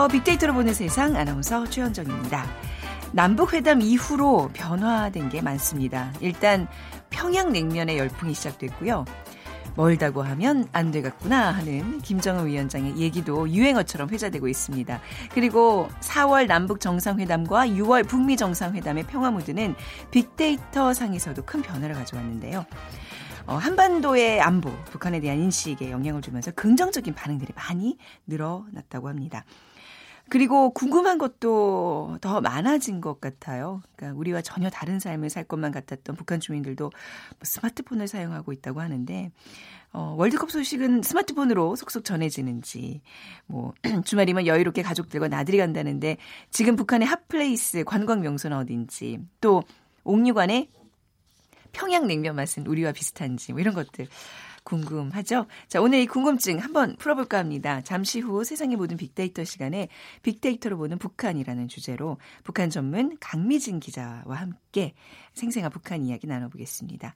안녕하세요. 빅데이터로 보는 세상 아나운서 최현정입니다. 남북회담 이후로 변화된 게 많습니다. 일단 평양냉면의 열풍이 시작됐고요. 멀다고 하면 안 되겠구나 하는 김정은 위원장의 얘기도 유행어처럼 회자되고 있습니다. 그리고 4월 남북 정상회담과 6월 북미 정상회담의 평화 무드는 빅데이터 상에서도 큰 변화를 가져왔는데요. 어, 한반도의 안보, 북한에 대한 인식에 영향을 주면서 긍정적인 반응들이 많이 늘어났다고 합니다. 그리고 궁금한 것도 더 많아진 것 같아요. 그러니까 우리와 전혀 다른 삶을 살 것만 같았던 북한 주민들도 뭐 스마트폰을 사용하고 있다고 하는데 어, 월드컵 소식은 스마트폰으로 속속 전해지는지, 뭐, 주말이면 여유롭게 가족들과 나들이 간다는데, 지금 북한의 hot place 관광 명소는 어딘지, 또, 옥류관의 평양냉면 맛은 우리와 비슷한지, 뭐 이런 것들. 궁금하죠? 자, 오늘 이 궁금증 한번 풀어볼까 합니다. 잠시 후 세상의 모든 빅데이터 시간에 빅데이터로 보는 북한이라는 주제로 북한 전문 강미진 기자와 함께 생생한 북한 이야기 나눠보겠습니다.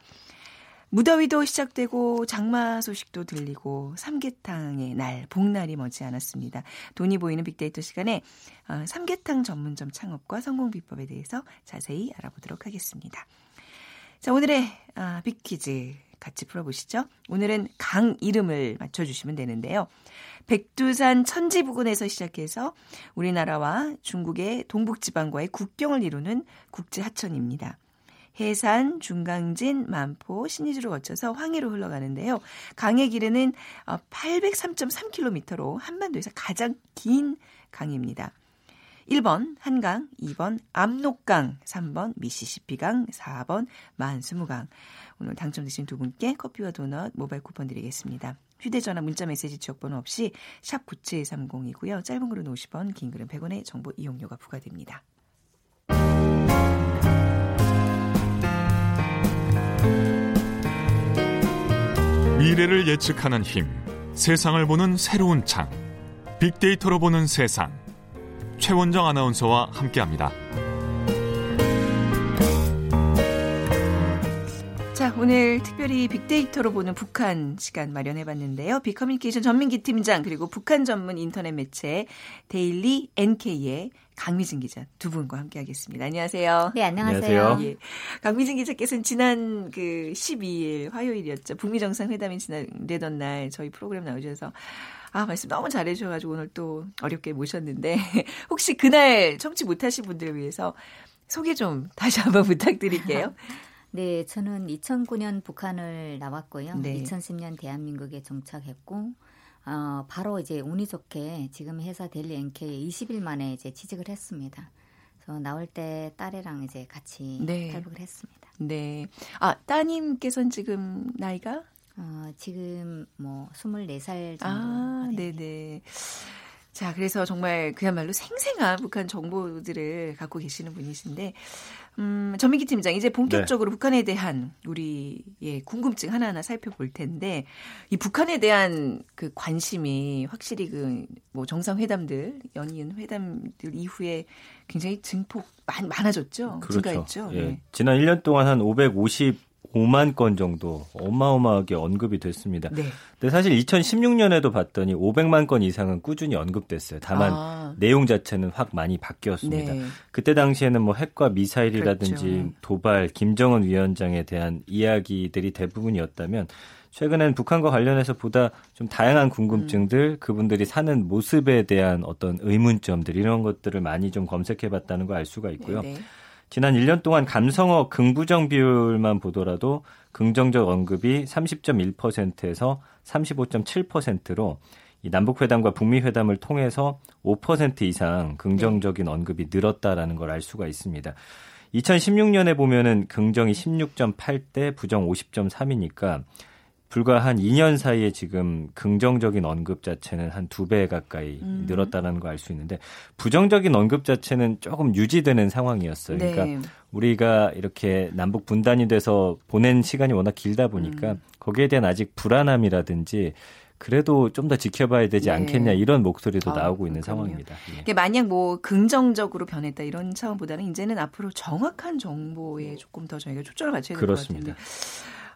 무더위도 시작되고 장마 소식도 들리고 삼계탕의 날, 복날이 머지 않았습니다. 돈이 보이는 빅데이터 시간에 어, 삼계탕 전문점 창업과 성공 비법에 대해서 자세히 알아보도록 하겠습니다. 자, 오늘의 아, 빅퀴즈 같이 풀어보시죠. 오늘은 강 이름을 맞춰주시면 되는데요. 백두산 천지 부근에서 시작해서 우리나라와 중국의 동북지방과의 국경을 이루는 국제 하천입니다. 해산, 중강진, 만포, 신의주를 거쳐서 황해로 흘러가는데요. 강의 길이는 803.3km로 한반도에서 가장 긴 강입니다. 1번 한강, 2번 압록강, 3번 미시시피강, 4번 만수무강. 오늘 당첨되신 두 분께 커피와 도넛 모바일 쿠폰 드리겠습니다. 휴대전화 문자메시지 지역번호 없이 샵 9730이고요. 짧은 글은 50원, 긴 글은 100원의 정보 이용료가 부과됩니다. 미래를 예측하는 힘, 세상을 보는 새로운 창, 빅데이터로 보는 세상. 최원정 아나운서와 함께합니다. 자, 오늘 특별히 빅데이터로 보는 북한 시간 마련해봤는데요. 비커뮤니케이션 전민기 팀장 그리고 북한 전문 인터넷 매체 데일리 NK의 강미진 기자 두 분과 함께하겠습니다. 안녕하세요. 네, 안녕하세요. 예. 강미진 기자께서는 지난 그 12일 화요일이었죠. 북미 정상회담이 진행되던 날 저희 프로그램 나오셔서 아, 말씀 너무 잘해주셔가지고 오늘 또 어렵게 모셨는데, 혹시 그날 청취 못하신 분들을 위해서 소개 좀 다시 한번 부탁드릴게요. 네, 저는 2009년 북한을 나왔고요. 네. 2010년 대한민국에 정착했고, 어, 바로 이제 운이 좋게 지금 회사 델리 NK 20일 만에 이제 취직을 했습니다. 그래서 나올 때 딸이랑 이제 같이 네. 탈북을 했습니다. 네. 아, 따님께서는 지금 나이가? 어, 지금 뭐 24살 정도. 아, 네 네. 자, 그래서 정말 그야말로 생생한 북한 정보들을 갖고 계시는 분이신데, 음, 전민기 팀장, 이제 본격적으로 네. 북한에 대한 우리의 궁금증 하나하나 살펴볼 텐데, 이 북한에 대한 그 관심이 확실히 그 뭐 정상회담들, 연이은 회담들 이후에 굉장히 증폭 많, 많아졌죠? 그렇죠. 증가했죠. 예. 네. 지난 1년 동안 한 550, 5만 건 정도 어마어마하게 언급이 됐습니다. 네. 근데 사실 2016년에도 봤더니 500만 건 이상은 꾸준히 언급됐어요. 다만 아. 내용 자체는 확 많이 바뀌었습니다. 네. 그때 당시에는 뭐 핵과 미사일이라든지 그렇죠. 도발, 김정은 위원장에 대한 이야기들이 대부분이었다면 최근엔 북한과 관련해서 보다 좀 다양한 궁금증들, 음. 그분들이 사는 모습에 대한 어떤 의문점들 이런 것들을 많이 좀 검색해 봤다는 걸 알 수가 있고요. 네네. 지난 1년 동안 감성어 긍부정 비율만 보더라도 긍정적 언급이 30.1%에서 35.7%로 이 남북회담과 북미회담을 통해서 5% 이상 긍정적인 언급이 늘었다라는 걸 알 수가 있습니다. 2016년에 보면은 긍정이 16.8대 부정 50.3이니까 불과 한 2년 사이에 지금 긍정적인 언급 자체는 한 두 배 가까이 음. 늘었다는 걸알수 있는데 부정적인 언급 자체는 조금 유지되는 상황이었어요. 네. 그러니까 우리가 이렇게 남북 분단이 돼서 보낸 시간이 워낙 길다 보니까 음. 거기에 대한 아직 불안함이라든지 그래도 좀 더 지켜봐야 되지 네. 않겠냐 이런 목소리도 아, 나오고 있는 그렇군요. 상황입니다. 예. 만약 뭐 긍정적으로 변했다 이런 차원보다는 이제는 앞으로 정확한 정보에 조금 더 저희가 초점을 맞춰야 될 것 같은데.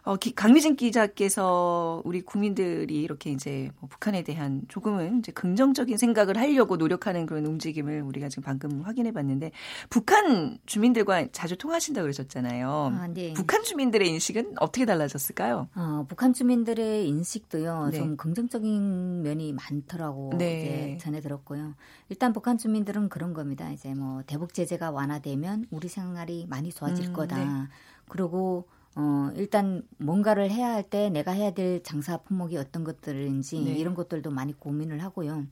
어, 기, 강미진 기자께서 우리 국민들이 이렇게 이제 뭐 북한에 대한 조금은 이제 긍정적인 생각을 하려고 노력하는 그런 움직임을 우리가 지금 방금 확인해 봤는데 북한 주민들과 자주 통하신다고 그러셨잖아요. 아, 네. 북한 주민들의 인식은 어떻게 달라졌을까요? 어, 북한 주민들의 인식도요. 네. 좀 긍정적인 면이 많더라고 네. 이제 전해 들었고요. 일단 북한 주민들은 그런 겁니다. 이제 뭐 대북 제재가 완화되면 우리 생활이 많이 좋아질 음, 거다. 네. 그리고 어, 일단 뭔가를 해야 할 때 내가 해야 될 장사 품목이 어떤 것들인지 네. 이런 것들도 많이 고민을 하고요.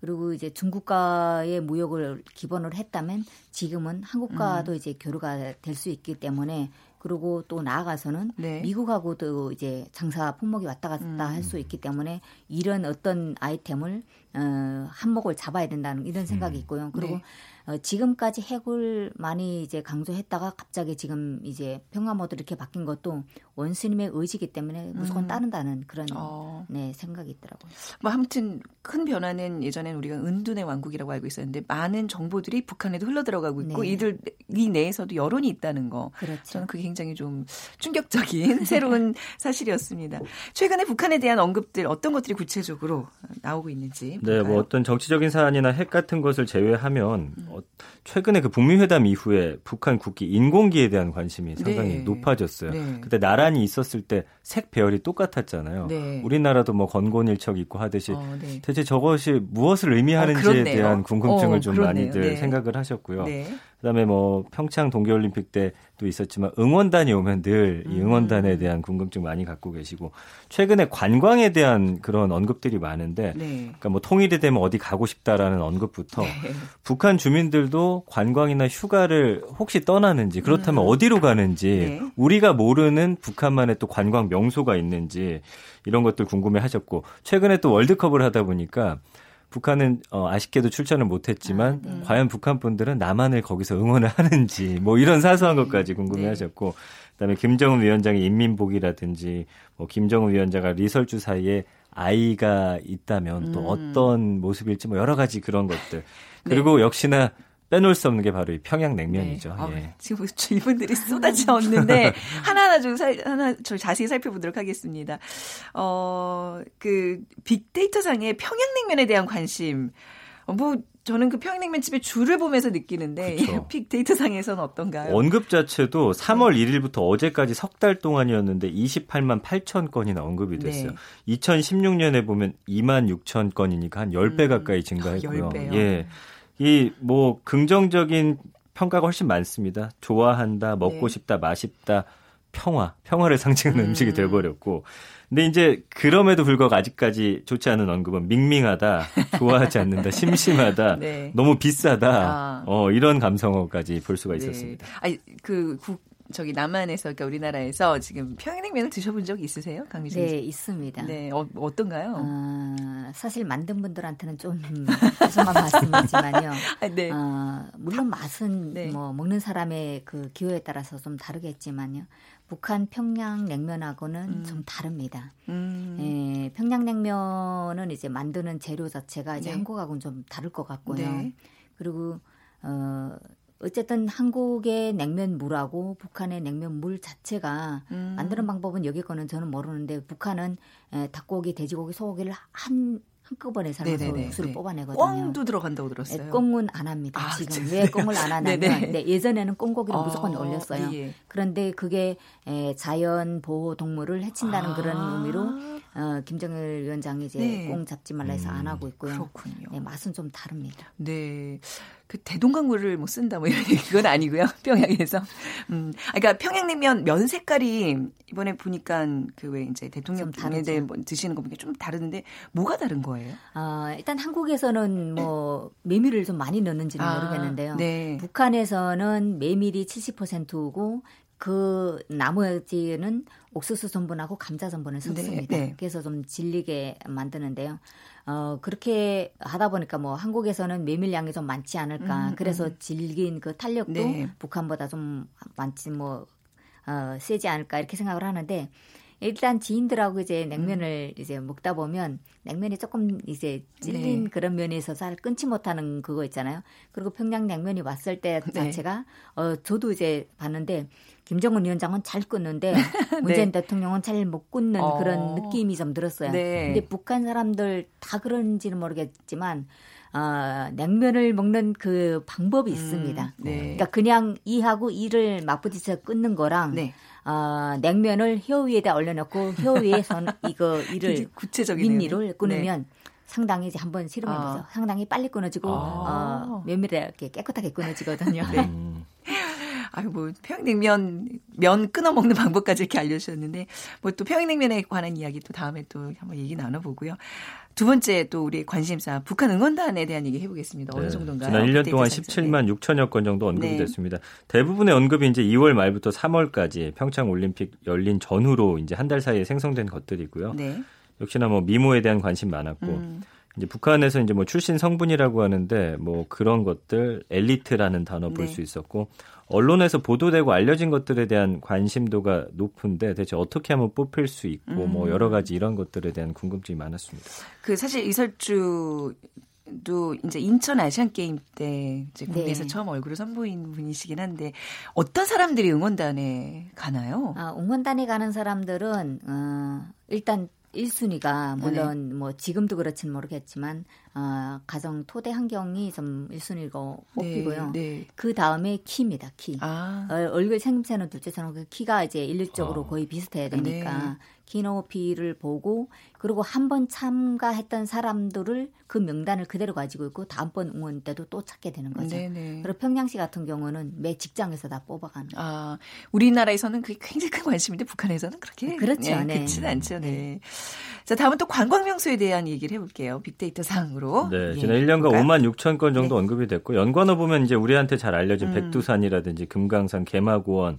그리고 이제 중국과의 무역을 기본으로 했다면 지금은 한국과도 음. 이제 교류가 될 수 있기 때문에 그리고 또 나아가서는 네. 미국하고도 이제 장사 품목이 왔다 갔다 음. 할수 있기 때문에 이런 어떤 아이템을 어, 한몫을 잡아야 된다는 이런 생각이 음. 있고요. 그리고 네. 어, 지금까지 핵을 많이 이제 강조했다가 갑자기 지금 이제 평화 모드 이렇게 바뀐 것도 원수님의 의지기 때문에 무조건 음. 따른다는 그런 어. 네, 생각이 있더라고요. 뭐 아무튼 큰 변화는 예전엔 우리가 은둔의 왕국이라고 알고 있었는데 많은 정보들이 북한에도 흘러 들어가고 있고 네. 이들 이 내에서도 여론이 있다는 거. 그렇죠. 저는 그게 굉장히 좀 충격적인 새로운 사실이었습니다. 최근에 북한에 대한 언급들 어떤 것들이 구체적으로 나오고 있는지. 볼까요? 네, 뭐 어떤 정치적인 사안이나 핵 같은 것을 제외하면 음. 어, 최근에 그 북미 회담 이후에 북한 국기 인공기에 대한 관심이 상당히 네. 높아졌어요. 네. 그때 나란히 있었을 때 색 배열이 똑같았잖아요. 네. 우리나라도 뭐 건곤일척 있고 하듯이 어, 네. 대체 저것이 무엇을 의미하는지에 어, 대한 궁금증을 어, 좀 그렇네요. 많이들 네. 생각을 하셨고요. 네. 그다음에 뭐 평창 동계올림픽 때도 있었지만 응원단이 오면 늘이 음. 응원단에 대한 궁금증 많이 갖고 계시고 최근에 관광에 대한 그런 언급들이 많은데 네. 그러니까 뭐 통일이 되면 어디 가고 싶다라는 언급부터 네. 북한 주민들도 관광이나 휴가를 혹시 떠나는지 그렇다면 음. 어디로 가는지 네. 우리가 모르는 북한만의 또 관광 명소가 있는지 이런 것들 궁금해 하셨고 최근에 또 월드컵을 하다 보니까 북한은 어, 아쉽게도 출전을 못했지만 아, 네. 과연 북한 분들은 남한을 거기서 응원을 하는지 뭐 이런 사소한 것까지 궁금해하셨고 네. 그다음에 김정은 위원장의 인민복이라든지 뭐 김정은 위원장과 리설주 사이에 아이가 있다면 또 음. 어떤 모습일지 뭐 여러 가지 그런 것들 그리고 네. 역시나 빼놓을 수 없는 게 바로 이 평양 냉면이죠. 네. 아, 예. 지금 질문들이 쏟아져 왔는데 하나하나 좀 살, 하나 좀 자세히 살펴보도록 하겠습니다. 어, 그 빅데이터 상의 평양 냉면에 대한 관심. 어, 뭐 저는 그 평양냉면 집에 줄을 보면서 느끼는데 그렇죠. 빅데이터 상에서는 어떤가요? 언급 자체도 3월 1일부터 어제까지 석 달 동안이었는데 28만 8천 건이나 언급이 됐어요. 네. 2016년에 보면 2만 6천 건이니까 한 10배 음, 가까이 증가했고요. 10배요. 예. 이 뭐 긍정적인 평가가 훨씬 많습니다. 좋아한다, 먹고 네. 싶다, 맛있다, 평화, 평화를 상징하는 음. 식이 돼버렸고. 근데 이제 그럼에도 불구하고 아직까지 좋지 않은 언급은 밍밍하다, 좋아하지 않는다, 심심하다, 네. 너무 비싸다, 아. 어, 이런 감성어까지 볼 수가 네. 있었습니다. 네. 아니, 그 국, 저기 남한에서 그러니까 우리나라에서 지금 평양냉면을 드셔본 적 있으세요, 강미진 네, 있습니다. 네, 어, 어떤가요? 어, 사실 만든 분들한테는 좀 죄송한 말씀이지만요. 아, 네. 어, 물론 맛은 네. 뭐 먹는 사람의 그 기호에 따라서 좀 다르겠지만요. 북한 평양냉면하고는 음. 좀 다릅니다. 음. 예, 평양냉면은 이제 만드는 재료 자체가 이제 네. 한국하고는 좀 다를 것 같고요. 네. 그리고 어 어쨌든 한국의 냉면 물하고 북한의 냉면 물 자체가 음. 만드는 방법은 여기 거는 저는 모르는데 북한은 에, 닭고기, 돼지고기, 소고기를 한 한꺼번에 삶아서 육수를 네. 뽑아내거든요. 꽁도 들어간다고 들었어요. 네, 꽁은 안 합니다. 아, 지금 왜 꽁을 안 하냐면 네, 예전에는 꽁고기를 어, 무조건 올렸어요. 예. 그런데 그게 에, 자연 보호 동물을 해친다는 아. 그런 의미로 어, 김정일 위원장이 이제 네. 꽁 잡지 말라 해서 음, 안 하고 있고요. 그렇군요. 네, 맛은 좀 다릅니다. 네. 그 대동강물을 뭐 쓴다 뭐 이런 그건 아니고요. 평양에서. 음. 아, 그러니까 평양냉면 면 색깔이 이번에 보니까 그 왜 이제 대통령 당에 뭐 드시는 거 보니까 좀 다른데 뭐가 다른 거예요? 아, 일단 한국에서는 뭐 메밀을 좀 많이 넣는지는 아, 모르겠는데요. 네. 북한에서는 메밀이 70%고 그 나머지는 옥수수 전분하고 감자 전분을 네, 섞습니다. 네, 네. 그래서 좀 질리게 만드는데요. 어, 그렇게 하다 보니까 뭐 한국에서는 메밀량이 좀 많지 않을까. 음, 그래서 음. 질긴 그 탄력도 네. 북한보다 좀 많지 뭐, 어, 세지 않을까 이렇게 생각을 하는데 일단 지인들하고 이제 냉면을 음. 이제 먹다 보면 냉면이 조금 이제 찔린 네. 그런 면에 있어서 끊지 못하는 그거 있잖아요. 그리고 평양 냉면이 왔을 때 네. 자체가 어 저도 이제 봤는데 김정은 위원장은 잘 끊는데 문재인 네. 대통령은 잘 못 끊는 어. 그런 느낌이 좀 들었어요. 네. 근데 북한 사람들 다 그런지는 모르겠지만 어, 냉면을 먹는 그 방법이 음, 있습니다. 네. 그러니까 그냥 이하고 이를 맞부딪혀 끊는 거랑 네. 어, 냉면을 혀 위에다 올려놓고 혀 위에 선 이거 이를 구체적인 윗니를 끊으면 네. 상당히 이제 한번 실험해 보죠. 아. 상당히 빨리 끊어지고 아. 어, 면밀하게 깨끗하게 끊어지거든요. 네. 음. 아이고 평양냉면 면 끊어 먹는 방법까지 이렇게 알려주셨는데 뭐 또 평양냉면에 관한 이야기 또 다음에 또 한번 얘기 나눠보고요. 두 번째 또 우리 관심사 북한 응원단에 대한 얘기 해보겠습니다. 어느 네. 정도인가요? 지난 1년 동안 17만 네. 6천여 건 정도 언급이 네. 됐습니다. 대부분의 언급이 이제 2월 말부터 3월까지 평창 올림픽 열린 전후로 이제 한 달 사이에 생성된 것들이고요. 네. 역시나 뭐 미모에 대한 관심 많았고 음. 이제 북한에서 이제 뭐 출신 성분이라고 하는데 뭐 그런 것들 엘리트라는 단어 볼수 네. 있었고 언론에서 보도되고 알려진 것들에 대한 관심도가 높은데 대체 어떻게 하면 뽑힐 수 있고 뭐 음. 뭐 여러 가지 이런 것들에 대한 궁금증이 많았습니다. 그 사실 이설주 도 이제 인천 아시안 게임 때 이제 국내에서 네. 처음 얼굴을 선보인 분이시긴 한데 어떤 사람들이 응원단에 가나요? 아, 응원단에 가는 사람들은 어, 일단 1순위가 물론 네. 뭐 지금도 그렇지는 모르겠지만 어, 가정 토대 환경이 좀 1순위로 뽑히고요. 네, 네. 그 다음에 키입니다. 키. 아. 어, 얼굴 생김새는 둘째처럼 그 키가 이제 일률적으로 어. 거의 비슷해야 되니까 네. 키 높이를 보고 그리고 한 번 참가했던 사람들을 그 명단을 그대로 가지고 있고 다음번 응원 때도 또 찾게 되는 거죠. 네네. 그리고 평양시 같은 경우는 매 직장에서 다 뽑아가는. 아, 우리나라에서는 그게 굉장히 큰 관심인데 북한에서는 그렇게 그렇죠. 네, 네. 그렇지는 않죠. 네. 네. 자, 다음은 또 관광 명소에 대한 얘기를 해볼게요. 빅데이터 상으로. 네, 예, 지난 1년간 볼까요? 5만 6천 건 정도 네. 언급이 됐고 연관어 보면 이제 우리한테 잘 알려진 음. 백두산이라든지 금강산, 개마고원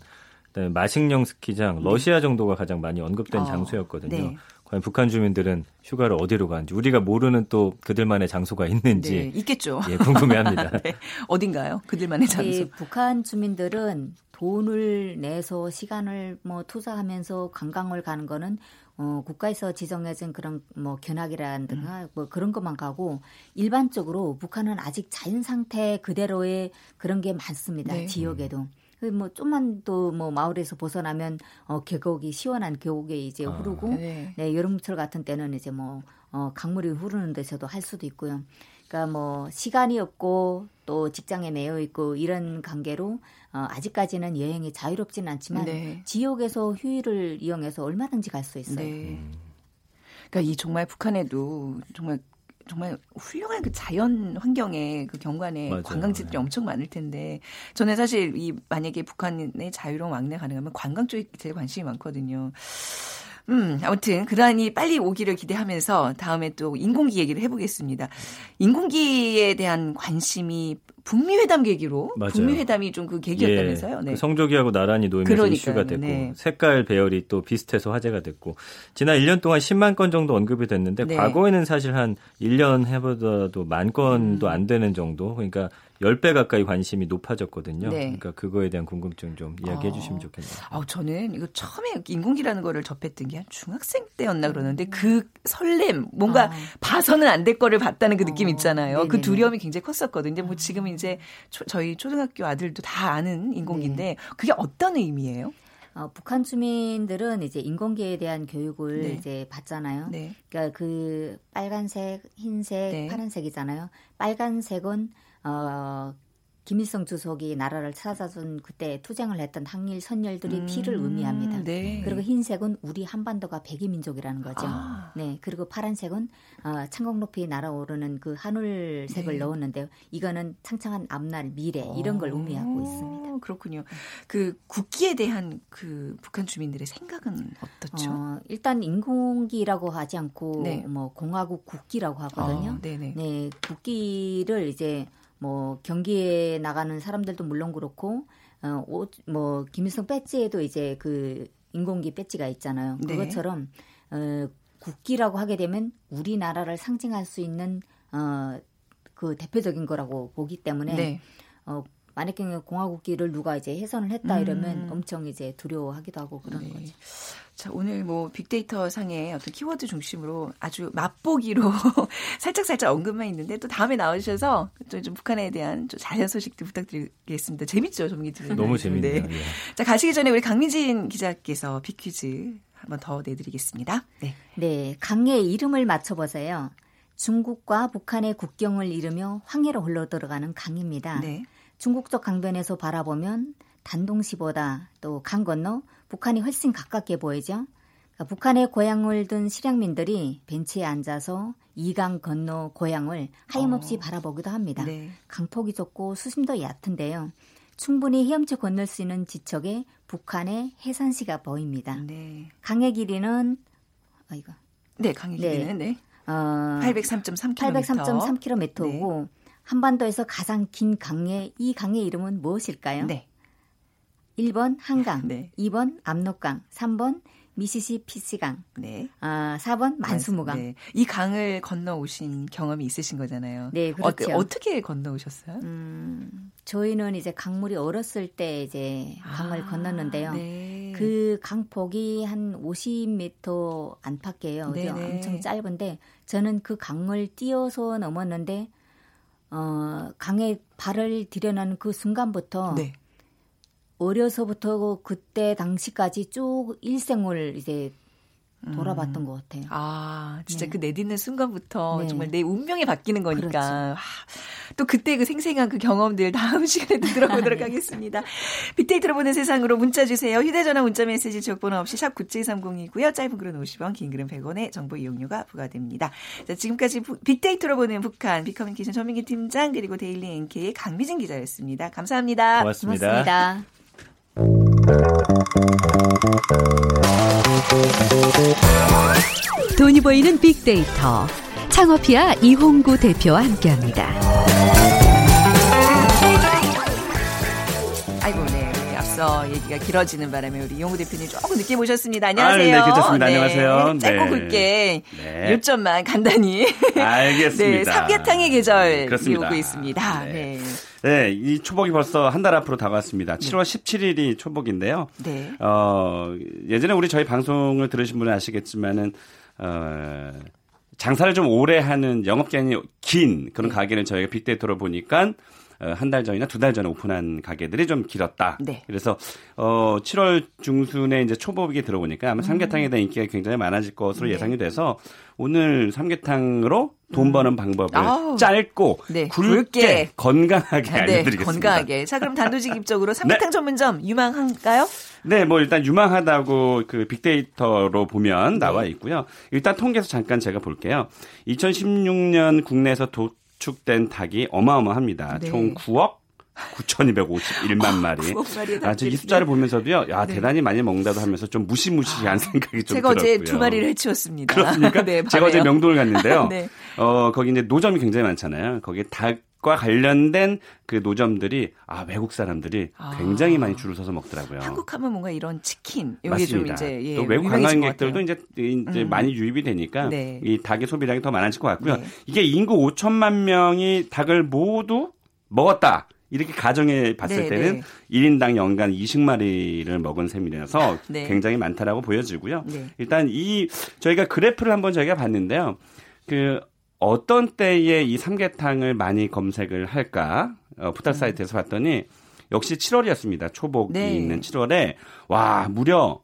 그다음에 마식령 스키장, 네. 러시아 정도가 가장 많이 언급된 어, 장소였거든요. 네. 과연 북한 주민들은 휴가를 어디로 가는지 우리가 모르는 또 그들만의 장소가 있는지 네, 있겠죠. 예, 궁금해합니다. 네. 어딘가요? 그들만의 장소. 북한 주민들은 돈을 내서 시간을 뭐 투자하면서 관광을 가는 거는 어, 국가에서 지정해진 그런 뭐 견학이라든가 음. 뭐 그런 것만 가고 일반적으로 북한은 아직 자연 상태 그대로의 그런 게 많습니다. 네. 지역에도. 그뭐 좀만 또 뭐 마을에서 벗어나면 어 계곡이 시원한 계곡에 이제 아, 흐르고 아, 네. 네 여름철 같은 때는 이제 뭐 어, 강물이 흐르는 데서도 할 수도 있고요. 그러니까 뭐 시간이 없고 또 직장에 매여 있고 이런 관계로 어, 아직까지는 여행이 자유롭지는 않지만 네. 지역에서 휴일을 이용해서 얼마든지 갈 수 있어요. 네. 그러니까 이 정말 북한에도 정말 정말 훌륭한 그 자연 환경의 그 경관에 맞아요. 관광지들이 네. 엄청 많을 텐데 저는 사실 이 만약에 북한의 자유로운 왕래 가능하면 관광 쪽에 제일 관심이 많거든요. 음, 아무튼 그러하니 빨리 오기를 기대하면서 다음에 또 인공기 얘기를 해보겠습니다. 인공기에 대한 관심이 북미 회담 계기로 맞아요. 북미 회담이 좀 그 계기였다면서요. 예, 네. 그 성조기하고 나란히 놓이면서 그러니까요. 이슈가 됐고 네. 색깔 배열이 또 비슷해서 화제가 됐고 지난 1년 동안 10만 건 정도 언급이 됐는데 네. 과거에는 사실 한 1년 해보다도 만 건도 음. 안 되는 정도 그러니까 10배 가까이 관심이 높아졌거든요. 네. 그러니까 그거에 대한 궁금증 좀 이야기해 어. 주시면 좋겠네요. 아, 저는 이거 처음에 인공기라는 거를 접했던 게 한 중학생 때였나 그러는데 그 설렘, 뭔가 아. 봐서는 안 될 거를 봤다는 그 느낌 어. 있잖아요. 어. 그 두려움이 굉장히 컸었거든요. 뭐 지금 이제 초, 저희 초등학교 아들도 다 아는 인공기인데 네. 그게 어떤 의미예요? 어, 북한 주민들은 이제 인공기에 대한 교육을 네. 이제 받잖아요. 네. 그러니까 그 빨간색, 흰색, 네. 파란색이잖아요. 빨간색은 어, 김일성 주석이 나라를 찾아준 그때 투쟁을 했던 항일 선열들의 음, 피를 의미합니다. 네. 그리고 흰색은 우리 한반도가 백이 민족이라는 거죠. 아. 네. 그리고 파란색은 어, 창공 높이 날아오르는 그 하늘색을 네. 넣었는데요. 이거는 창창한 앞날 미래 이런 걸 의미하고 있습니다. 그렇군요. 그 국기에 대한 그 북한 주민들의 생각은 어떻죠? 어, 일단 인공기라고 하지 않고 네. 뭐 공화국 국기라고 하거든요. 어, 네, 국기를 이제 뭐 경기에 나가는 사람들도 물론 그렇고 어, 옷, 뭐 김일성 배지에도 이제 그 인공기 배지가 있잖아요. 네. 그것처럼 어, 국기라고 하게 되면 우리나라를 상징할 수 있는 어, 그 대표적인 거라고 보기 때문에 네. 어, 만약에 공화국기를 누가 이제 훼손을 했다 이러면 음. 엄청 이제 두려워하기도 하고 그런 네. 거죠. 자, 오늘 뭐 빅데이터 상의 어떤 키워드 중심으로 아주 맛보기로 살짝살짝 살짝 언급만 있는데 또 다음에 나와주셔서 좀, 좀 북한에 대한 좀 자세한 소식도 부탁드리겠습니다. 재밌죠, 정기들. 너무 재밌네요. 네. 예. 자, 가시기 전에 우리 강민진 기자께서 빅퀴즈 한번 더 내드리겠습니다. 네. 네, 강의 이름을 맞춰보세요. 중국과 북한의 국경을 이루며 황해로 흘러들어가는 강입니다. 네. 중국적 강변에서 바라보면 단동시보다 또 강 건너 북한이 훨씬 가깝게 보이죠. 그러니까 북한의 고향을 둔 실향민들이 벤치에 앉아서 이강 건너 고향을 하염없이 어. 바라보기도 합니다. 네. 강폭이 좁고 수심도 얕은데요. 충분히 헤엄쳐 건널 수 있는 지척에 북한의 해산시가 보입니다. 네. 강의 길이는 아 이거 네 강의 길이는 네. 네. 어, 803.3km. 803.3km고 네. 한반도에서 가장 긴 강의 이 강의 이름은 무엇일까요? 네. 1번 한강, 네. 2번 압록강, 3번 미시시피시강. 네. 아, 4번 만수무강. 네. 이 강을 건너 오신 경험이 있으신 거잖아요. 네, 그렇죠. 어, 떻게 건너 오셨어요? 음, 저희는 이제 강물이 얼었을 때 이제 강을 아, 건넜는데요. 네. 그 강폭이 한 50m 안팎이에요. 네, 엄청 짧은데 저는 그 강을 뛰어서 넘었는데 어, 강에 발을 들여놓은 그 순간부터 네. 어려서부터 그때 당시까지 쭉 일생을 이제 돌아봤던 음. 것 같아요. 아, 진짜 네. 그 내딛는 순간부터 네. 정말 내 운명이 바뀌는 거니까. 그렇죠. 아, 또 그때 그 생생한 그 경험들 다음 시간에 들어보도록 네. 하겠습니다. 빅데이터로 보는 세상으로 문자 주세요. 휴대전화 문자 메시지 지역번호 없이 샵 9730이고요. 짧은 글은 50원, 긴 글은 100원의 정보 이용료가 부과됩니다. 자, 지금까지 빅데이터로 보는 북한 비커뮤니케이션 전민기 팀장 그리고 데일리 NK의 강미진 기자였습니다. 감사합니다. 고맙습니다. 고맙습니다. 돈이 보이는 빅데이터 창업피아 이홍구 대표와 함께합니다. 아이고 네. 앞서 얘기가 길어지는 바람에 우리 이홍구 대표님 조금 늦게 모셨습니다. 안녕하세요. 아, 네, 괜찮습니다. 네. 안녕하세요. 짧고 네. 굵게 네. 요점만 간단히. 알겠습니다. 네, 삼계탕의 계절 그렇습니다. 오고 있습니다. 네. 네. 네, 이 초복이 벌써 한 달 앞으로 다가왔습니다. 7월 17일이 초복인데요. 네. 어, 예전에 우리 저희 방송을 들으신 분은 아시겠지만은 어, 장사를 좀 오래 하는 영업기간이 긴 그런 네. 가게는 저희가 빅데이터로 보니까 어, 한 달 전이나 두 달 전에 오픈한 가게들이 좀 길었다. 네. 그래서 어 7월 중순에 이제 초복이 들어오니까 아마 삼계탕에 대한 인기가 굉장히 많아질 것으로 네. 예상이 돼서 오늘 삼계탕으로 돈 음. 버는 방법을 아우. 짧고 네. 굵게 건강하게 네, 알려드리겠습니다. 건강하게. 자, 그럼 단도직 입적으로 삼계탕 네. 전문점 유망한가요? 네, 뭐 일단 유망하다고 그 빅데이터로 보면 나와 있고요. 일단 통계에서 잠깐 제가 볼게요. 2016년 국내에서 도, 축된 닭이 어마어마합니다. 네. 총 9억 9,251만 마리. 아, 저이 숫자를 보면서도요, 야, 네. 대단히 많이 먹는다도 하면서 좀 무시무시한 아, 생각이 좀 제가 들었고요. 제가 어제 두 마리를 해치웠습니다. 그렇습니까? 네, 제가 어제 명동을 갔는데요. 네. 어, 거기 이제 노점이 굉장히 많잖아요. 거기에 닭, 과 관련된 그 노점들이 아 외국 사람들이 아. 굉장히 많이 줄을 서서 먹더라고요. 한국 하면 뭔가 이런 치킨 이게 좀 이제 예, 또 외국 관광객들도 이제 이제 음. 많이 유입이 되니까 네. 이 닭의 소비량이 더 많아질 것 같고요. 네. 이게 인구 5천만 명이 닭을 모두 먹었다. 이렇게 가정해 봤을 네, 때는 네. 1인당 연간 20마리를 먹은 셈이라서 네. 굉장히 많다라고 보여지고요. 네. 일단 이 저희가 그래프를 한번 저희가 봤는데요. 그 어떤 때에 이 삼계탕을 많이 검색을 할까? 어, 포털 음. 사이트에서 봤더니 역시 7월이었습니다. 초복이 네. 있는 7월에 와 무려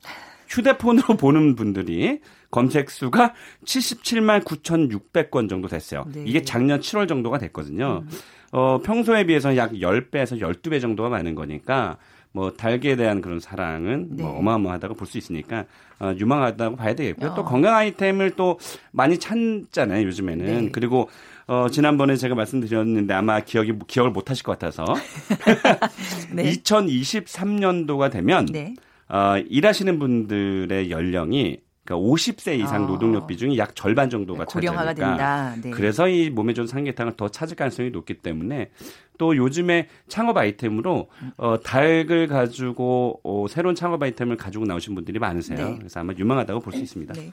휴대폰으로 보는 분들이 검색 수가 77만 9,600건 정도 됐어요. 네. 이게 작년 7월 정도가 됐거든요. 음. 어, 평소에 비해서 약 10배에서 12배 정도가 많은 거니까 뭐 닭에 대한 그런 사랑은 뭐 네. 뭐 어마어마하다고 볼 수 있으니까 어, 유망하다고 봐야 되겠고요. 어. 또 건강 아이템을 또 많이 찾잖아요 요즘에는 네. 그리고 어, 지난번에 제가 말씀드렸는데 아마 기억이 기억을 못 하실 것 같아서 네. 2023년도가 되면 네. 어, 일하시는 분들의 연령이 그러니까 50세 이상 아. 노동력 비중이 약 절반 정도가 네, 고령화가 된다. 네. 그래서 이 몸에 좋은 삼계탕을 더 찾을 가능성이 높기 때문에 또 요즘에 창업 아이템으로 어, 닭을 가지고 어, 새로운 창업 아이템을 가지고 나오신 분들이 많으세요. 네. 그래서 아마 유망하다고 볼 수 있습니다. 네.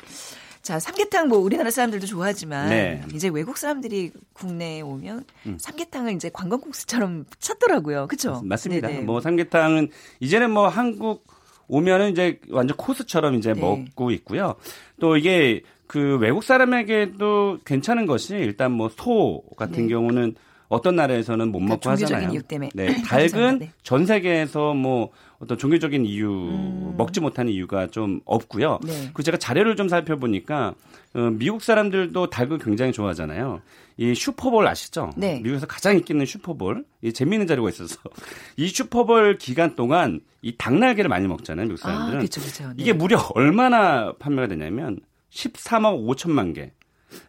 자, 삼계탕 뭐 우리나라 사람들도 좋아하지만 네. 이제 외국 사람들이 국내에 오면 음. 삼계탕을 이제 관광국수처럼 찾더라고요. 그렇죠? 맞습니다. 네네. 뭐 삼계탕은 이제는 뭐 한국 오면은 이제 완전 코스처럼 이제 네. 먹고 있고요. 또 이게 그 외국 사람에게도 괜찮은 것이 일단 뭐 소 같은 네. 경우는 어떤 나라에서는 못 그러니까 먹고 하잖아요. 네, 닭은 네. 전 세계에서 뭐 어떤 종교적인 이유 음. 먹지 못하는 이유가 좀 없고요. 네. 그 제가 자료를 좀 살펴보니까 어, 미국 사람들도 닭을 굉장히 좋아하잖아요. 이 슈퍼볼 아시죠? 네. 미국에서 가장 인기 있는 슈퍼볼. 이 재미있는 자료가 있어서 이 슈퍼볼 기간 동안 이 닭날개를 많이 먹잖아요, 미국 사람들은. 아, 그쵸, 그쵸. 네. 이게 무려 얼마나 판매가 되냐면 13억 5천만 개.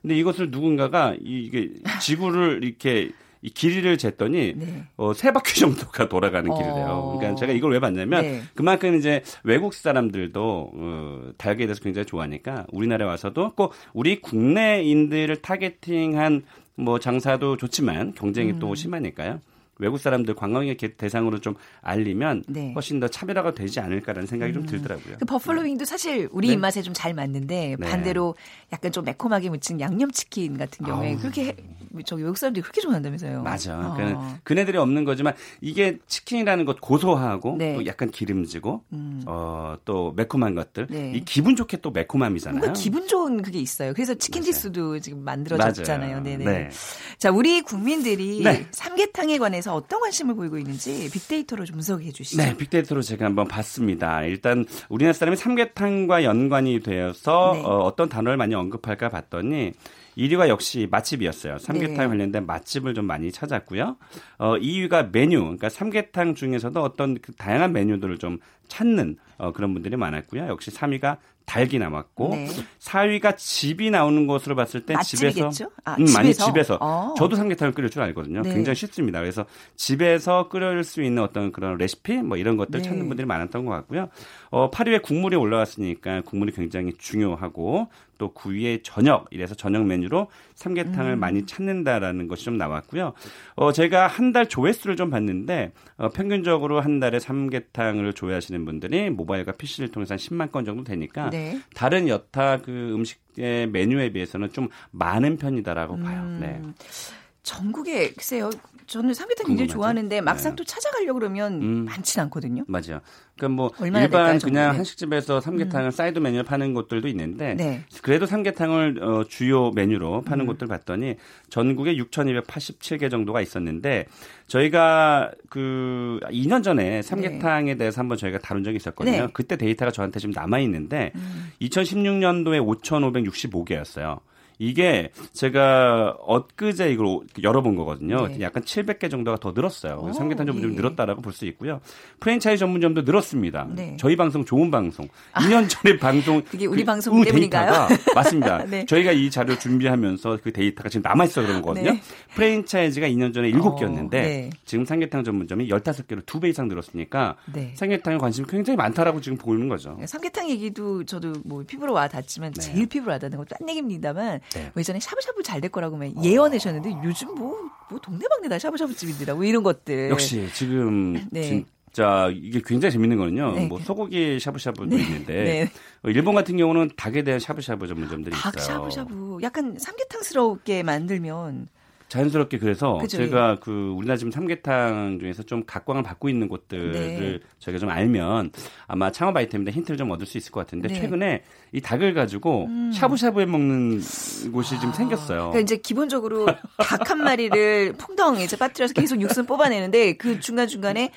근데 이것을 누군가가 이게 지구를 이렇게 이 길이를 쟀더니 네. 어, 세 바퀴 정도가 돌아가는 길이래요. 어. 그러니까 제가 이걸 왜 봤냐면 네. 그만큼 이제 외국 사람들도 어, 닭에 대해서 굉장히 좋아하니까 우리나라에 와서도 꼭 우리 국내인들을 타겟팅한 뭐 장사도 좋지만 경쟁이 음. 또 심하니까요. 외국 사람들 관광객 대상으로 좀 알리면 네. 훨씬 더 차별화가 되지 않을까라는 생각이 음. 좀 들더라고요. 그 버플로 윙도 사실 우리 네. 입맛에 좀 잘 맞는데 네. 반대로 약간 좀 매콤하게 묻힌 양념치킨 같은 경우에 아우. 그렇게 저 외국 사람들이 그렇게 좋아한다면서요. 맞아. 어. 그러니까 그네들이 없는 거지만 이게 치킨이라는 것 고소하고 네. 또 약간 기름지고 음. 어, 또 매콤한 것들 네. 이 기분 좋게 또 매콤함이잖아요. 뭔가 기분 좋은 그게 있어요. 그래서 치킨 지수도 지금 만들어졌잖아요. 네네. 네. 자 우리 국민들이 네. 삼계탕에 관해서 어떤 관심을 보이고 있는지 빅데이터로 좀 분석해 주시죠. 네, 빅데이터로 제가 한번 봤습니다. 일단 우리나라 사람이 삼계탕과 연관이 되어서 네. 어, 어떤 단어를 많이 언급할까 봤더니 1위가 역시 맛집이었어요. 삼계탕 네. 관련된 맛집을 좀 많이 찾았고요. 어, 2위가 메뉴, 그러니까 삼계탕 중에서도 어떤 그 다양한 메뉴들을 좀 찾는 어, 그런 분들이 많았고요. 역시 3위가 닭이 남았고 네. 4위가 집이 나오는 것으로 봤을 때 집에서 아, 음, 많이 집에서 어. 저도 삼계탕을 끓일 줄 알거든요. 네. 굉장히 쉽습니다. 그래서 집에서 끓일 수 있는 어떤 그런 레시피 뭐 이런 것들 네. 찾는 분들이 많았던 것 같고요. 어, 8위에 국물이 올라왔으니까 국물이 굉장히 중요하고 또 9위에 저녁 이래서 저녁 메뉴로 삼계탕을 음. 많이 찾는다라는 것이 좀 나왔고요. 어, 제가 한 달 조회수를 좀 봤는데 어, 평균적으로 한 달에 삼계탕을 조회하시는 분들이 모바일과 PC를 통해서 한 10만 건 정도 되니까 네. 다른 여타 그 음식의 메뉴에 비해서는 좀 많은 편이다라고 음. 봐요. 네. 전국에 글쎄요. 저는 삼계탕 굉장히 좋아하는데 막상 네. 또 찾아가려고 그러면 음. 많지는 않거든요. 맞아요. 그러니까 뭐 일반 될까요, 그냥 네. 한식집에서 삼계탕을 음. 사이드 메뉴를 파는 곳들도 있는데 네. 그래도 삼계탕을 어, 주요 메뉴로 파는 음. 곳들 봤더니 전국에 6,287개 정도가 있었는데 저희가 그 2년 전에 삼계탕에 네. 대해서 한번 저희가 다룬 적이 있었거든요. 네. 그때 데이터가 저한테 지금 남아 있는데 음. 2016년도에 5,565개였어요. 이게 제가 엊그제 이걸 열어본 거거든요. 네. 약간 700개 정도가 더 늘었어요. 오, 삼계탕 전문점 예. 늘었다라고 볼 수 있고요. 프랜차이즈 전문점도 늘었습니다. 네. 저희 방송 좋은 방송. 아, 2년 전에 방송 그게 우리 그, 방송 때문인가요? 맞습니다. 네. 저희가 이 자료 준비하면서 그 데이터가 지금 남아 있어 그런 거거든요. 네. 프랜차이즈가 2년 전에 7개였는데 어, 지금 삼계탕 전문점이 15개로 2배 이상 늘었으니까 네. 삼계탕에 관심이 굉장히 많다라고 지금 보이는 거죠. 네, 삼계탕 얘기도 저도 뭐 피부로 와 닿지만 제일 피부로 와 닿는 것도 딴 얘기입니다만 네. 뭐 예전에 샤브샤브 잘 될 거라고 예언하셨는데 어. 요즘 뭐, 뭐 동네방네 다 샤브샤브 집인데라 뭐 이런 것들. 역시 지금 네. 자 이게 굉장히 재밌는 거는요. 네. 뭐 소고기 샤브샤브도 네. 있는데 네. 어, 일본 같은 경우는 닭에 대한 샤브샤브 전문점들이 닭 있어요. 닭 샤브샤브 약간 삼계탕스럽게 만들면 자연스럽게 그래서 그죠. 제가 그 우리나라 지금 삼계탕 중에서 좀 각광을 받고 있는 곳들을 네. 저희가 좀 알면 아마 창업 아이템인데 힌트를 좀 얻을 수 있을 것 같은데 네. 최근에 이 닭을 가지고 음. 샤브샤브에 먹는 곳이 아. 좀 생겼어요. 그러니까 이제 기본적으로 닭 한 마리를 풍덩 이제 빠뜨려서 계속 육수 뽑아내는데 그 중간 중간에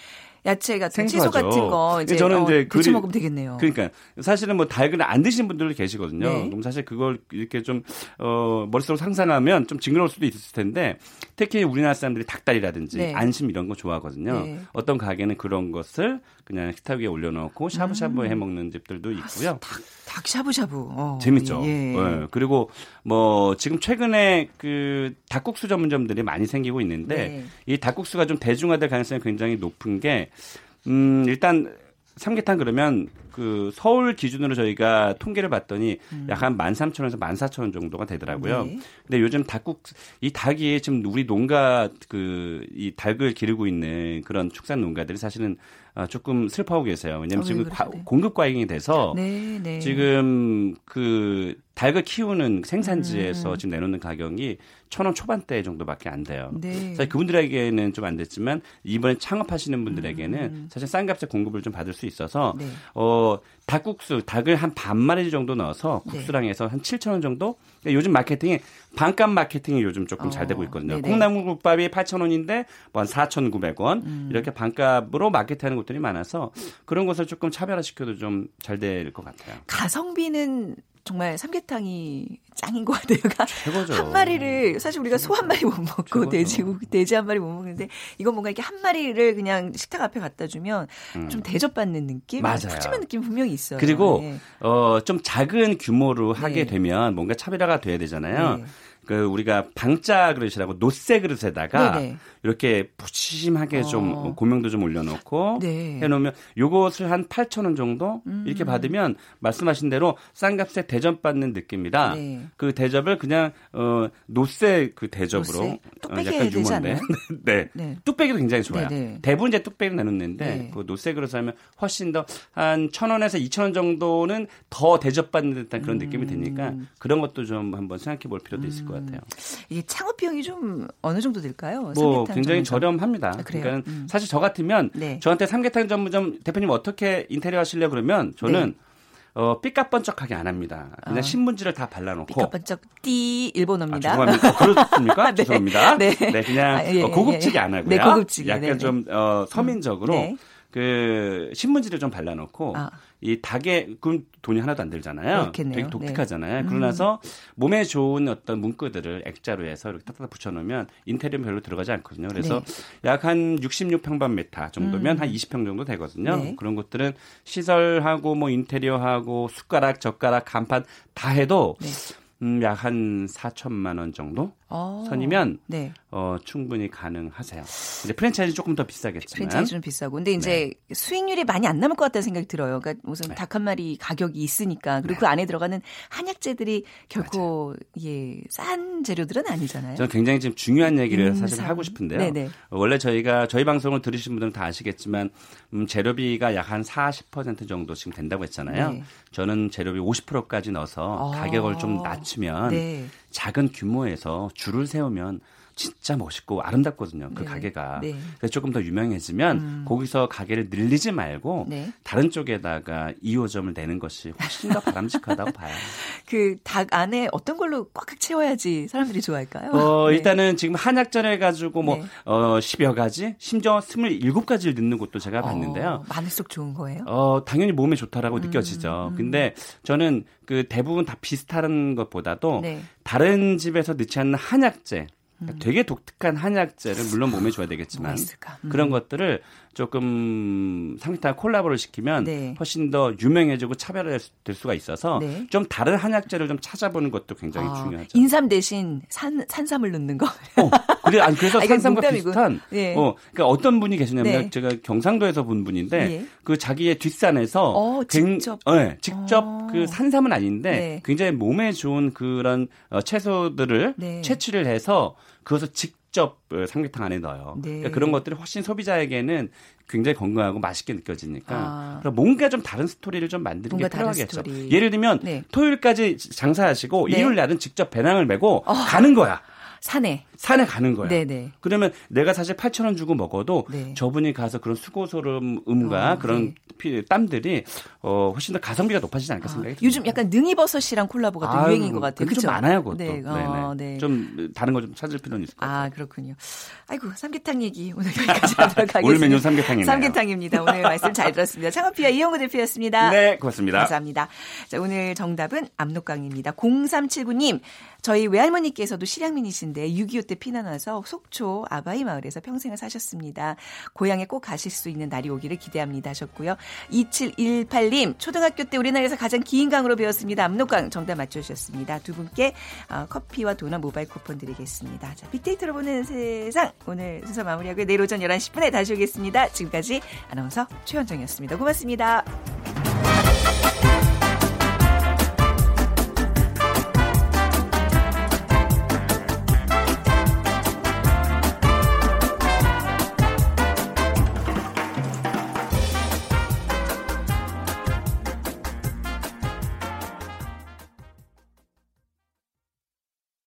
야채 같은 생소하죠. 채소 같은 거 이제 저는 이제 어, 그리, 먹으면 되겠네요. 그러니까 사실은 뭐 닭을 안 드시는 분들도 계시거든요. 네. 그럼 사실 그걸 이렇게 좀 어, 머릿속으로 상상하면 좀 징그러울 수도 있을 텐데 특히 우리나라 사람들이 닭다리라든지 네. 안심 이런 거 좋아하거든요. 네. 어떤 가게는 그런 것을 그냥 식탁 위에 올려놓고 샤브샤브 음. 해 먹는 집들도 있고요. 닭, 닭 샤브샤브. 어, 재밌죠. 예. 네. 그리고 뭐 지금 최근에 그 닭국수 전문점들이 많이 생기고 있는데 네. 이 닭국수가 좀 대중화될 가능성이 굉장히 높은 게 음, 일단 삼계탕 그러면 그 서울 기준으로 저희가 통계를 봤더니 음. 약한 13,000원에서 14,000원 정도가 되더라고요. 네. 근데 요즘 닭국 이 닭이 지금 우리 농가 그 이 닭을 기르고 있는 그런 축산 농가들이 사실은 어, 조금 슬퍼하고 계세요. 왜냐하면 어, 지금 과, 공급 과잉이 돼서 네, 네. 지금 그 닭을 키우는 생산지에서 음. 지금 내놓는 가격이 천 원 초반대 정도밖에 안 돼요. 네. 사실 그분들에게는 좀 안 됐지만 이번에 창업하시는 분들에게는 음. 사실 싼 값에 공급을 좀 받을 수 있어서 네. 어 닭국수 닭을 한 반 마리 정도 넣어서 네. 국수랑 해서 한 7천 원 정도. 그러니까 요즘 마케팅이 반값 마케팅이 요즘 조금 어. 잘 되고 있거든요. 네네. 콩나물국밥이 8천 원인데 뭐 한 4,900원 음. 이렇게 반값으로 마케팅하는 곳들이 많아서 그런 것을 조금 차별화시켜도 좀 잘 될 것 같아요. 가성비는 정말 삼계탕이 짱인 것 같아요. 그러니까 최고죠. 한 마리를 사실 우리가 소 한 마리 못 먹고 최고죠. 돼지 돼지 한 마리 못 먹는데 이건 뭔가 이렇게 한 마리를 그냥 식탁 앞에 갖다 주면 음. 좀 대접받는 느낌, 맞아요. 푸짐한 느낌 분명히 있어요. 그리고 네. 어좀 작은 규모로 하게 네. 되면 뭔가 차별화가 돼야 되잖아요. 네. 그 우리가 방짜 그릇이라고 놋쇠 그릇에다가 네네. 이렇게 푸짐하게 어. 좀 고명도 좀 올려놓고 네. 해놓으면 요것을 한 8천 원 정도 음. 이렇게 받으면 말씀하신 대로 싼 값에 대접 받는 느낌이다. 네. 그 대접을 그냥 어 놋쇠 그 대접으로 놋쇠? 어, 약간 유머인데 네. 네. 뚝배기도 굉장히 좋아요. 네네. 대부분 이제 뚝배기 내놓는데 네. 그 놋쇠 그릇 하면 훨씬 더 한 천 원에서 이천 원 정도는 더 대접받는 듯한 그런 음. 느낌이 드니까 그런 것도 좀 한번 생각해 볼 필요도 있을 것 같아요. 음. 이게 창업 비용이 좀 어느 정도 될까요? 뭐 굉장히 저렴합니다. 아, 그러니까 음. 사실 저 같으면 네. 저한테 삼계탕 전문점 대표님 어떻게 인테리어 하실래 그러면 저는 네. 어, 삐까번쩍하게 안 합니다. 그냥 어. 신문지를 다 발라놓고. 삐까번쩍 띠 일본어입니다. 아, 죄송합니다. 어, 그렇습니까? 네. 죄송합니다. 네. 네 그냥 아, 예, 어, 고급지게 안 하고요. 네, 고급지게. 약간 네, 네. 좀 어, 서민적으로 네. 그 신문지를 좀 발라놓고 아. 이 닭의 그럼 돈이 하나도 안 들잖아요. 그렇겠네요. 되게 독특하잖아요. 네. 그러나서 몸에 좋은 어떤 문구들을 액자로 해서 이렇게 딱딱 붙여놓으면 인테리어 별로 들어가지 않거든요. 그래서 네. 약한 66평방미터 정도면 음. 한 20평 정도 되거든요. 네. 그런 것들은 시설하고 뭐 인테리어하고 숟가락, 젓가락, 간판 다 해도 네. 음, 약 한 4천만 원 정도 어, 선이면 네. 어, 충분히 가능하세요. 이제 프랜차이즈 조금 더 비싸겠지만 프랜차이즈는 비싸고 근데 이제 네. 수익률이 많이 안 남을 것 같다는 생각이 들어요. 그러니까 무슨 네. 닭한 마리 가격이 있으니까 그리고 네. 그 안에 들어가는 한약재들이 결코 예, 싼 재료들은 아니잖아요. 저는 굉장히 지금 중요한 얘기를 인상. 사실 하고 싶은데요. 네네. 원래 저희가 저희 방송을 들으신 분들은 다 아시겠지만 음, 재료비가 약 한 40% 정도 지금 된다고 했잖아요. 네. 저는 재료비 50%까지 넣어서 아. 가격을 좀 낮추면 네. 작은 규모에서 줄을 세우면 진짜 멋있고 아름답거든요. 그 네. 가게가. 네. 그래서 조금 더 유명해지면 음. 거기서 가게를 늘리지 말고 네. 다른 쪽에다가 2호점을 내는 것이 훨씬 더 바람직하다고 봐요. 그 닭 안에 어떤 걸로 꽉꽉 채워야지 사람들이 좋아할까요? 어, 네. 일단은 지금 한약전 해가지고 뭐, 네. 어, 10여 가지, 심지어 27가지를 넣는 곳도 제가 봤는데요. 어, 많을수록 좋은 거예요? 어, 당연히 몸에 좋다라고 음, 느껴지죠. 음. 근데 저는 그 대부분 다 비슷한 것보다도 네. 다른 집에서 넣지 않는 한약재, 그러니까 음. 되게 독특한 한약재를 물론 몸에 줘야 되겠지만 음. 그런 것들을 조금 상비탕 콜라보를 시키면 네. 훨씬 더 유명해지고 차별화될 수가 있어서 네. 좀 다른 한약재를 좀 찾아보는 것도 굉장히 아, 중요하죠. 인삼 대신 산 산삼을 넣는 거. 어, 그래 아니 그래서 아, 산삼과 비슷한 네. 어 그러니까 어떤 분이 계시냐면 네. 제가 경상도에서 본 분인데 예. 그 자기의 뒷산에서 어, 직접 네, 직접 어. 그 산삼은 아닌데 네. 굉장히 몸에 좋은 그런 어, 채소들을 네. 채취를 해서 그것을 직접 어, 삼계탕 안에 넣어요. 네. 그러니까 그런 것들이 훨씬 소비자에게는 굉장히 건강하고 맛있게 느껴지니까 아. 그럼 뭔가 좀 다른 스토리를 좀 만드는 게 필요하겠죠. 예를 들면 네. 토요일까지 장사하시고 네. 일요일 날은 직접 배낭을 메고 어. 가는 거야. 산에 산에 가는 거야. 네네. 그러면 내가 사실 8천 원 주고 먹어도 네. 저분이 가서 그런 수고스러움과 어, 그런 네. 피, 땀들이 어, 훨씬 더 가성비가 높아지지 않을까 아, 생각이 듭니다. 요즘 약간 능이버섯이랑 콜라보가 또 유행인 것 같아요. 그렇죠. 많아요, 그것도. 네. 어, 네. 좀 다른 거 좀 찾을 필요는 있을 것 같아요. 아 그렇군요. 아이고 삼계탕 얘기 오늘 여기까지 하도록 하겠습니다. 오늘 메뉴 삼계탕이네요. 삼계탕입니다. 오늘 말씀 잘 들었습니다. 창업피아 이용구 대표였습니다. 네, 고맙습니다. 감사합니다. 자, 오늘 정답은 압록강입니다. 0379님 저희 외할머니께서도 실향민이신 데 6.25 때 피난 와서 속초 아바이 마을에서 평생을 사셨습니다. 고향에 꼭 가실 수 있는 날이 오기를 기대합니다 하셨고요. 2718님 초등학교 때 우리나라에서 가장 긴 강으로 배웠습니다. 압록강 정답 맞춰주셨습니다. 두 분께 어, 커피와 도넛 모바일 쿠폰 드리겠습니다. 자, 빅데이터로 보는 세상 오늘 순서 마무리하고 내일 오전 11시 10분에 다시 오겠습니다. 지금까지 아나운서 최현정이었습니다. 고맙습니다.